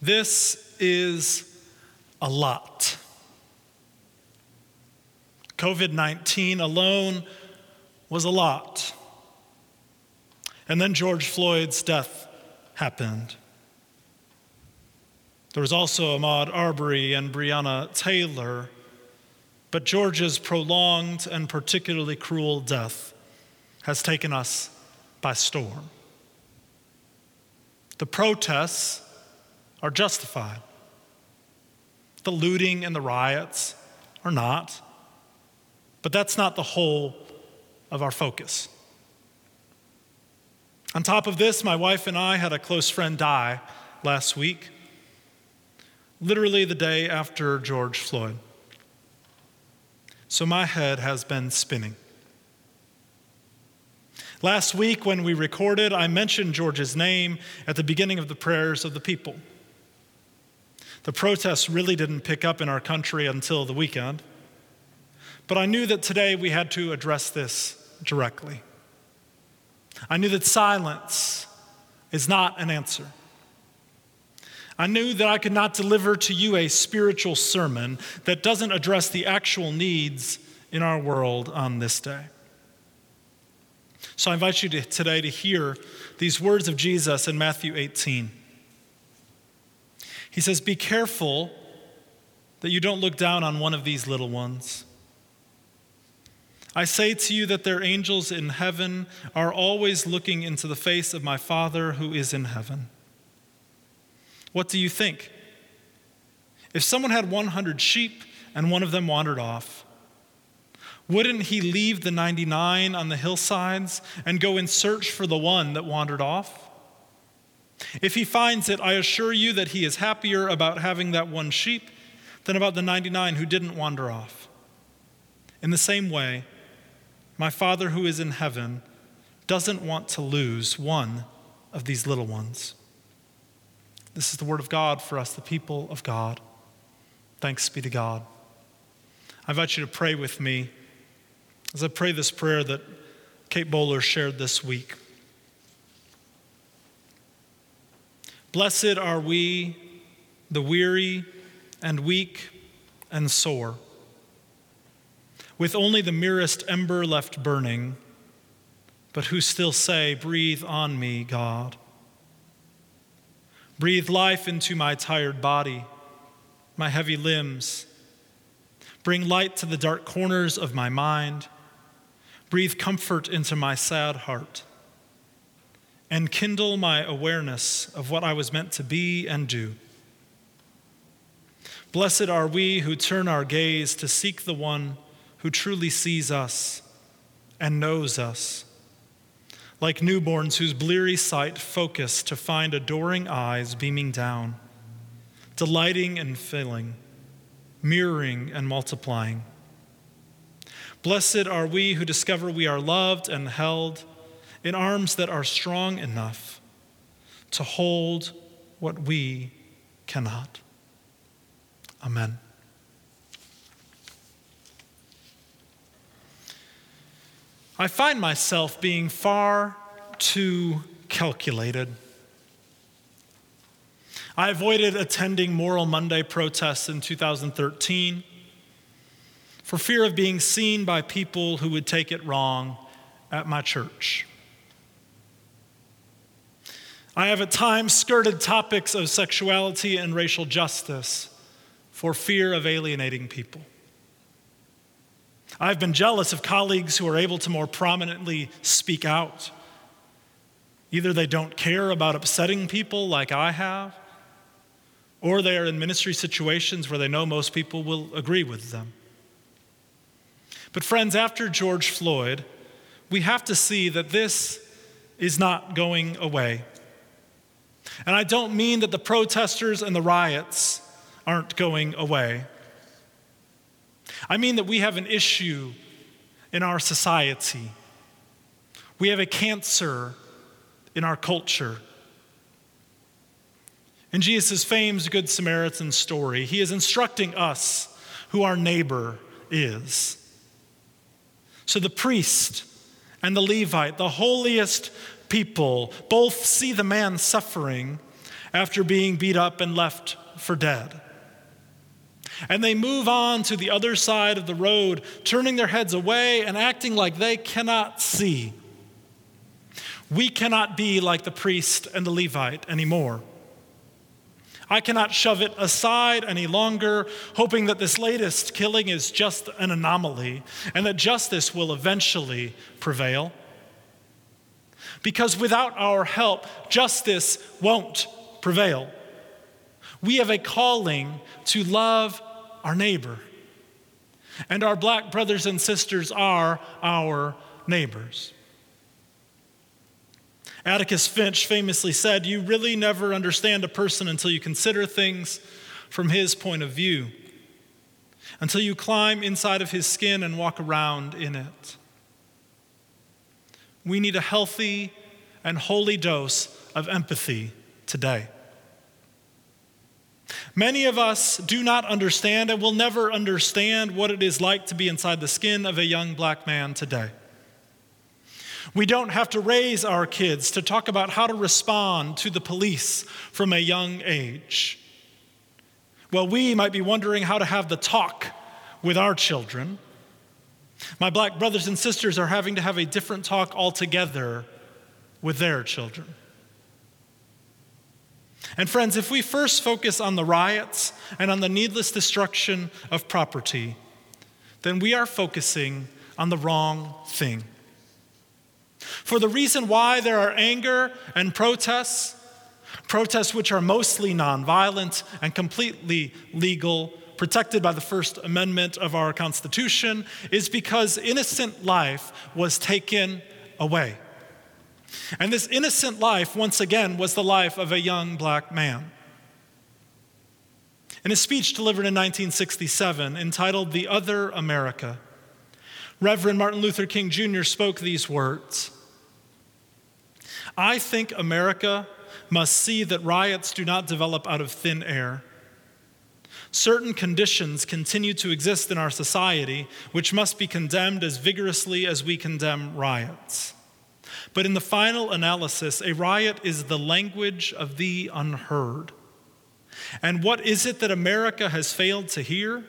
This is a lot. COVID 19 alone was a lot. And then George Floyd's death happened. There was also Ahmaud Arbery and Breonna Taylor. But George's prolonged and particularly cruel death has taken us by storm. The protests are justified. The looting and the riots are not. But that's not the whole of our focus. On top of this, my wife and I had a close friend die last week, literally the day after George Floyd. So my head has been spinning. Last week, when we recorded, I mentioned George's name at the beginning of the prayers of the people. The protests really didn't pick up in our country until the weekend, but I knew that today we had to address this directly. I knew that silence is not an answer. I knew that I could not deliver to you a spiritual sermon that doesn't address the actual needs in our world on this day. So I invite you to, today to hear these words of Jesus in Matthew 18. He says, Be careful that you don't look down on one of these little ones. I say to you that their angels in heaven are always looking into the face of my Father who is in heaven. What do you think? If someone had 100 sheep and one of them wandered off, wouldn't he leave the 99 on the hillsides and go in search for the one that wandered off? If he finds it, I assure you that he is happier about having that one sheep than about the 99 who didn't wander off. In the same way, my Father who is in heaven doesn't want to lose one of these little ones. This is the word of God for us, the people of God. Thanks be to God. I invite you to pray with me as I pray this prayer that Kate Bowler shared this week. Blessed are we, the weary and weak and sore, with only the merest ember left burning, but who still say, Breathe on me, God. Breathe life into my tired body, my heavy limbs. Bring light to the dark corners of my mind Breathe comfort into my sad heart and kindle my awareness of what I was meant to be and do. Blessed are we who turn our gaze to seek the one who truly sees us and knows us, like newborns whose bleary sight focus to find adoring eyes beaming down, delighting and filling, mirroring and multiplying. Blessed are we who discover we are loved and held in arms that are strong enough to hold what we cannot. Amen. I find myself being far too calculated. I avoided attending Moral Monday protests in 2013 for fear of being seen by people who would take it wrong at my church. I have at times skirted topics of sexuality and racial justice for fear of alienating people. I've been jealous of colleagues who are able to more prominently speak out. Either they don't care about upsetting people like I have, or they are in ministry situations where they know most people will agree with them. But, friends, after George Floyd, we have to see that this is not going away. And I don't mean that the protesters and the riots aren't going away. I mean that we have an issue in our society. We have a cancer in our culture. In Jesus' famed Good Samaritan story, he is instructing us who our neighbor is. So the priest and the Levite, the holiest people, both see the man suffering after being beat up and left for dead. And they move on to the other side of the road, turning their heads away and acting like they cannot see. We cannot be like the priest and the Levite anymore. I cannot shove it aside any longer, hoping that this latest killing is just an anomaly and that justice will eventually prevail. Because without our help, justice won't prevail. We have a calling to love our neighbor. And our black brothers and sisters are our neighbors. Atticus Finch famously said, You really never understand a person until you consider things from his point of view, until you climb inside of his skin and walk around in it. We need a healthy and holy dose of empathy today. Many of us do not understand and will never understand what it is like to be inside the skin of a young black man today. We don't have to raise our kids to talk about how to respond to the police from a young age. Well, we might be wondering how to have the talk with our children. My black brothers and sisters are having to have a different talk altogether with their children. And friends, if we first focus on the riots and on the needless destruction of property, then we are focusing on the wrong thing. For the reason why there are anger and protests, protests which are mostly nonviolent and completely legal, protected by the First Amendment of our Constitution, is because innocent life was taken away. And this innocent life, once again, was the life of a young black man. In a speech delivered in 1967 entitled The Other America, Reverend Martin Luther King Jr. spoke these words I think America must see that riots do not develop out of thin air. Certain conditions continue to exist in our society which must be condemned as vigorously as we condemn riots. But in the final analysis, a riot is the language of the unheard. And what is it that America has failed to hear?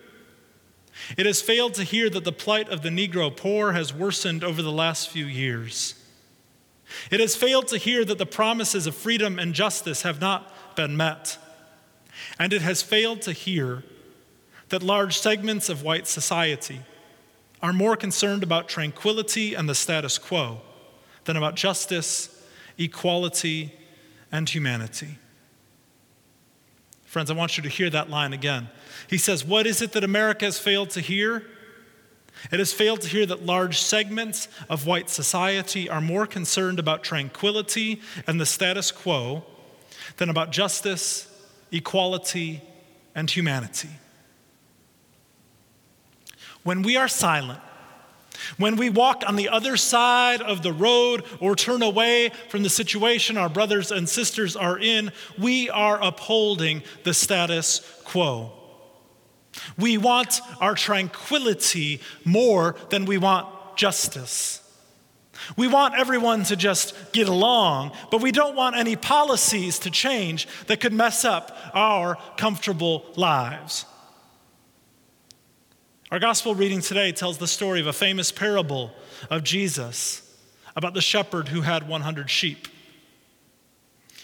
It has failed to hear that the plight of the Negro poor has worsened over the last few years. It has failed to hear that the promises of freedom and justice have not been met. And it has failed to hear that large segments of white society are more concerned about tranquility and the status quo than about justice, equality, and humanity. Friends, I want you to hear that line again. He says, What is it that America has failed to hear? It has failed to hear that large segments of white society are more concerned about tranquility and the status quo than about justice, equality, and humanity. When we are silent, when we walk on the other side of the road or turn away from the situation our brothers and sisters are in, we are upholding the status quo. We want our tranquility more than we want justice. We want everyone to just get along, but we don't want any policies to change that could mess up our comfortable lives. Our gospel reading today tells the story of a famous parable of Jesus about the shepherd who had 100 sheep.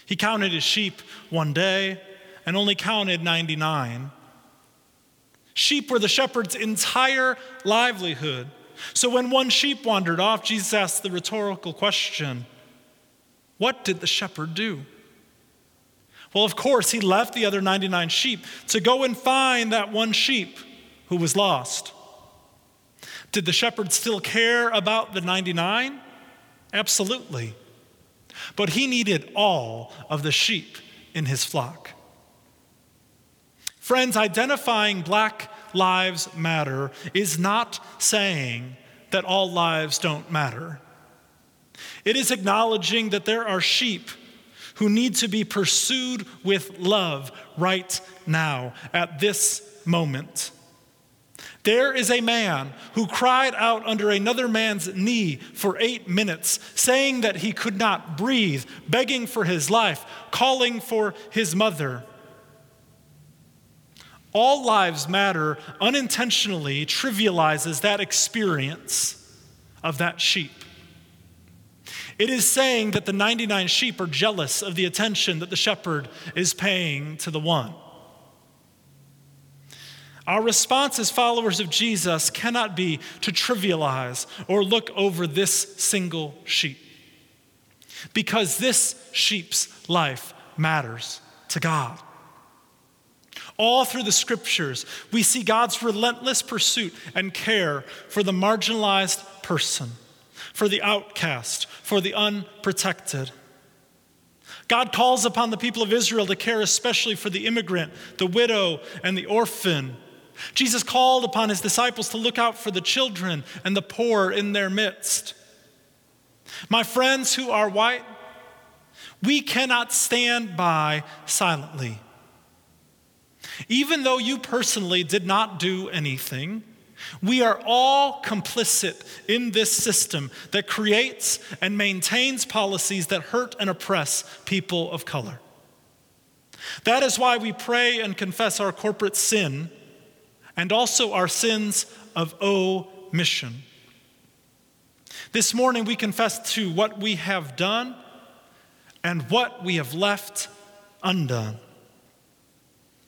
He counted his sheep one day and only counted 99. Sheep were the shepherd's entire livelihood. So when one sheep wandered off, Jesus asked the rhetorical question What did the shepherd do? Well, of course, he left the other 99 sheep to go and find that one sheep who was lost. Did the shepherd still care about the 99? Absolutely. But he needed all of the sheep in his flock. Friends, identifying Black Lives Matter is not saying that all lives don't matter. It is acknowledging that there are sheep who need to be pursued with love right now, at this moment. There is a man who cried out under another man's knee for eight minutes, saying that he could not breathe, begging for his life, calling for his mother. All lives matter unintentionally trivializes that experience of that sheep. It is saying that the 99 sheep are jealous of the attention that the shepherd is paying to the one. Our response as followers of Jesus cannot be to trivialize or look over this single sheep, because this sheep's life matters to God. All through the scriptures, we see God's relentless pursuit and care for the marginalized person, for the outcast, for the unprotected. God calls upon the people of Israel to care especially for the immigrant, the widow, and the orphan Jesus called upon his disciples to look out for the children and the poor in their midst. My friends who are white, we cannot stand by silently. Even though you personally did not do anything, we are all complicit in this system that creates and maintains policies that hurt and oppress people of color. That is why we pray and confess our corporate sin and also our sins of omission. This morning we confess to what we have done and what we have left undone.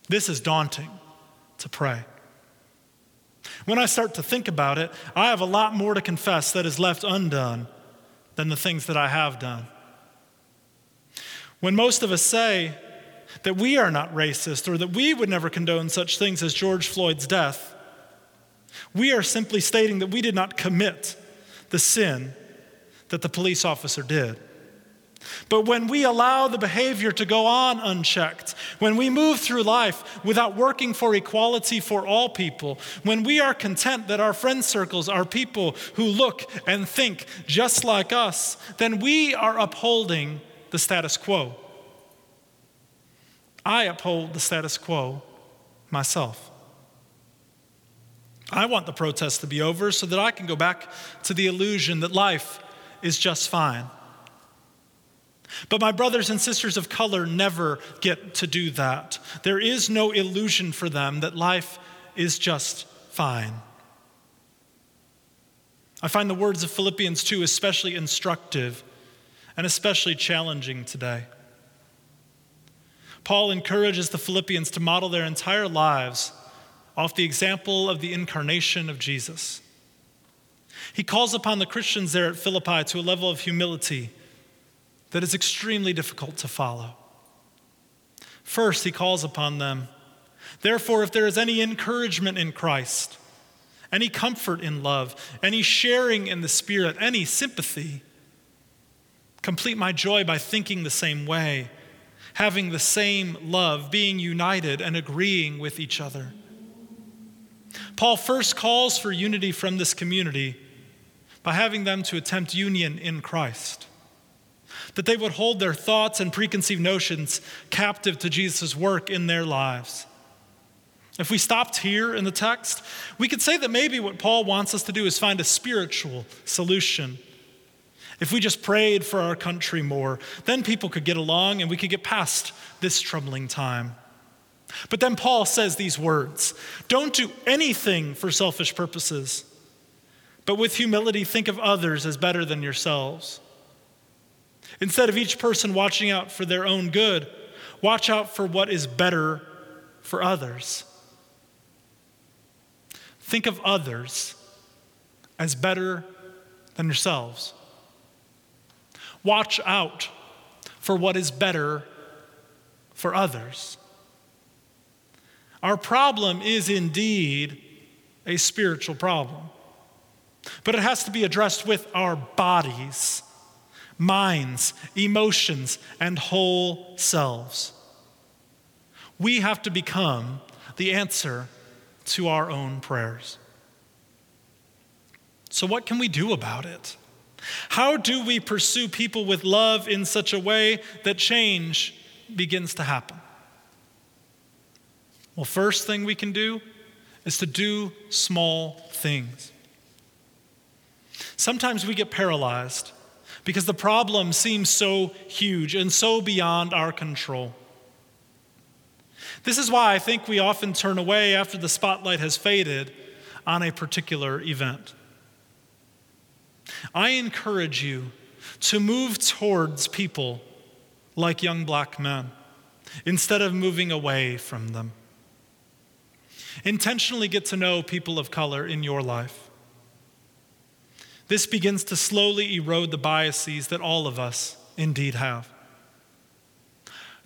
This is daunting to pray. When I start to think about it, I have a lot more to confess that is left undone than the things that I have done. When most of us say, that we are not racist or that we would never condone such things as George Floyd's death. We are simply stating that we did not commit the sin that the police officer did. But when we allow the behavior to go on unchecked, when we move through life without working for equality for all people, when we are content that our friend circles are people who look and think just like us, then we are upholding the status quo. I uphold the status quo myself. I want the protest to be over so that I can go back to the illusion that life is just fine. But my brothers and sisters of color never get to do that. There is no illusion for them that life is just fine. I find the words of Philippians 2 especially instructive and especially challenging today. Paul encourages the Philippians to model their entire lives off the example of the incarnation of Jesus. He calls upon the Christians there at Philippi to a level of humility that is extremely difficult to follow. First, he calls upon them, therefore, if there is any encouragement in Christ, any comfort in love, any sharing in the Spirit, any sympathy, complete my joy by thinking the same way having the same love, being united and agreeing with each other. Paul first calls for unity from this community by having them to attempt union in Christ. That they would hold their thoughts and preconceived notions captive to Jesus' work in their lives. If we stopped here in the text, we could say that maybe what Paul wants us to do is find a spiritual solution if we just prayed for our country more, then people could get along and we could get past this troubling time. But then Paul says these words Don't do anything for selfish purposes, but with humility think of others as better than yourselves. Instead of each person watching out for their own good, watch out for what is better for others. Think of others as better than yourselves. Watch out for what is better for others. Our problem is indeed a spiritual problem, but it has to be addressed with our bodies, minds, emotions, and whole selves. We have to become the answer to our own prayers. So, what can we do about it? How do we pursue people with love in such a way that change begins to happen? Well, first thing we can do is to do small things. Sometimes we get paralyzed because the problem seems so huge and so beyond our control. This is why I think we often turn away after the spotlight has faded on a particular event. I encourage you to move towards people like young black men instead of moving away from them. Intentionally get to know people of color in your life. This begins to slowly erode the biases that all of us indeed have.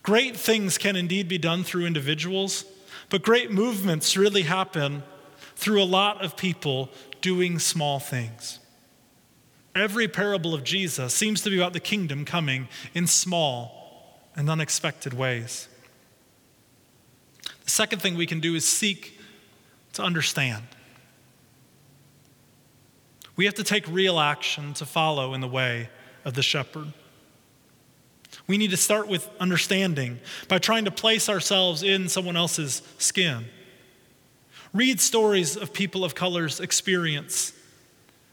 Great things can indeed be done through individuals, but great movements really happen through a lot of people doing small things. Every parable of Jesus seems to be about the kingdom coming in small and unexpected ways. The second thing we can do is seek to understand. We have to take real action to follow in the way of the shepherd. We need to start with understanding by trying to place ourselves in someone else's skin. Read stories of people of color's experience.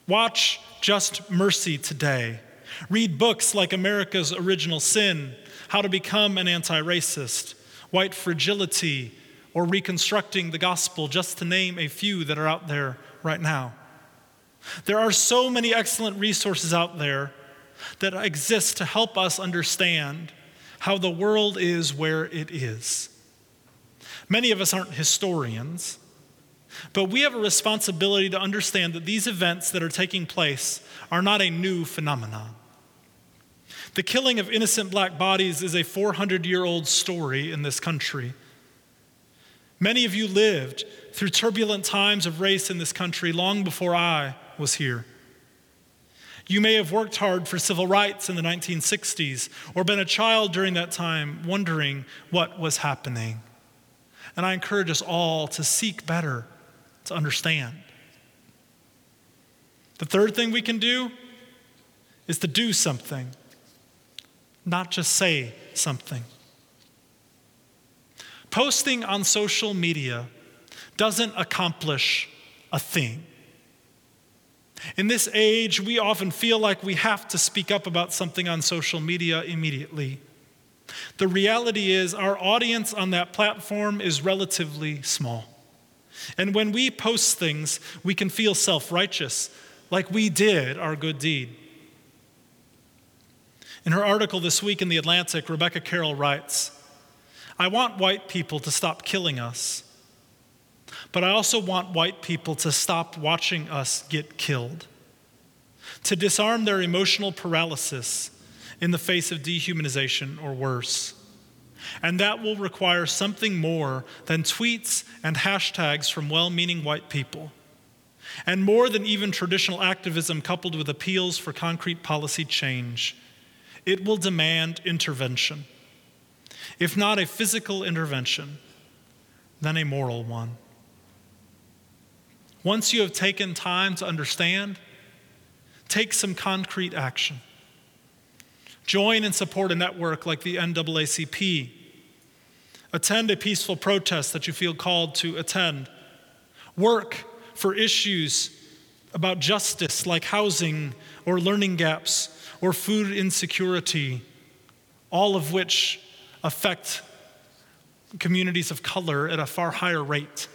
Watch Just Mercy today. Read books like America's Original Sin, How to Become an Anti Racist, White Fragility, or Reconstructing the Gospel, just to name a few that are out there right now. There are so many excellent resources out there that exist to help us understand how the world is where it is. Many of us aren't historians, but we have a responsibility to understand that these events that are taking place are not a new phenomenon. The killing of innocent black bodies is a 400 year old story in this country. Many of you lived through turbulent times of race in this country long before I was here. You may have worked hard for civil rights in the 1960s or been a child during that time wondering what was happening. And I encourage us all to seek better, to understand. The third thing we can do is to do something, not just say something. Posting on social media doesn't accomplish a thing. In this age, we often feel like we have to speak up about something on social media immediately. The reality is, our audience on that platform is relatively small. And when we post things, we can feel self righteous, like we did our good deed. In her article this week in The Atlantic, Rebecca Carroll writes I want white people to stop killing us but I also want white people to stop watching us get killed, to disarm their emotional paralysis in the face of dehumanization or worse. And that will require something more than tweets and hashtags from well meaning white people, and more than even traditional activism coupled with appeals for concrete policy change. It will demand intervention. If not a physical intervention, then a moral one. Once you have taken time to understand, take some concrete action. Join and support a network like the NAACP. Attend a peaceful protest that you feel called to attend. Work for issues about justice like housing or learning gaps or food insecurity, all of which affect communities of color at a far higher rate.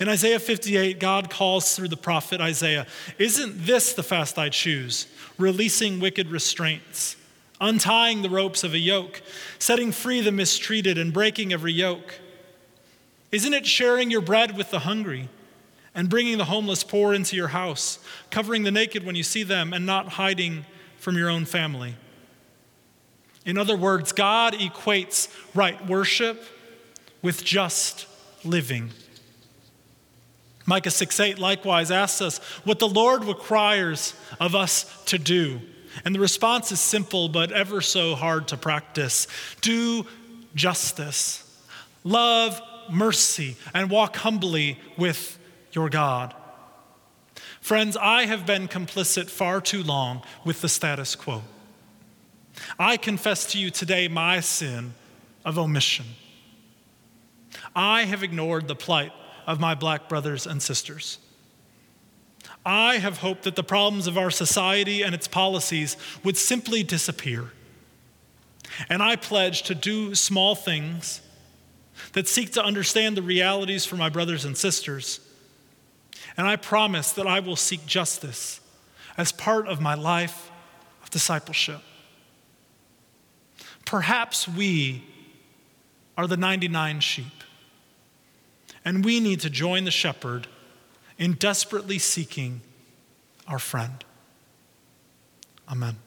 In Isaiah 58, God calls through the prophet Isaiah Isn't this the fast I choose? Releasing wicked restraints, untying the ropes of a yoke, setting free the mistreated, and breaking every yoke. Isn't it sharing your bread with the hungry and bringing the homeless poor into your house, covering the naked when you see them, and not hiding from your own family? In other words, God equates right worship with just living. Micah 6 8 likewise asks us what the Lord requires of us to do. And the response is simple, but ever so hard to practice do justice, love mercy, and walk humbly with your God. Friends, I have been complicit far too long with the status quo. I confess to you today my sin of omission. I have ignored the plight of my black brothers and sisters. I have hoped that the problems of our society and its policies would simply disappear. And I pledge to do small things that seek to understand the realities for my brothers and sisters. And I promise that I will seek justice as part of my life of discipleship. Perhaps we are the 99 sheep, and we need to join the shepherd in desperately seeking our friend. Amen.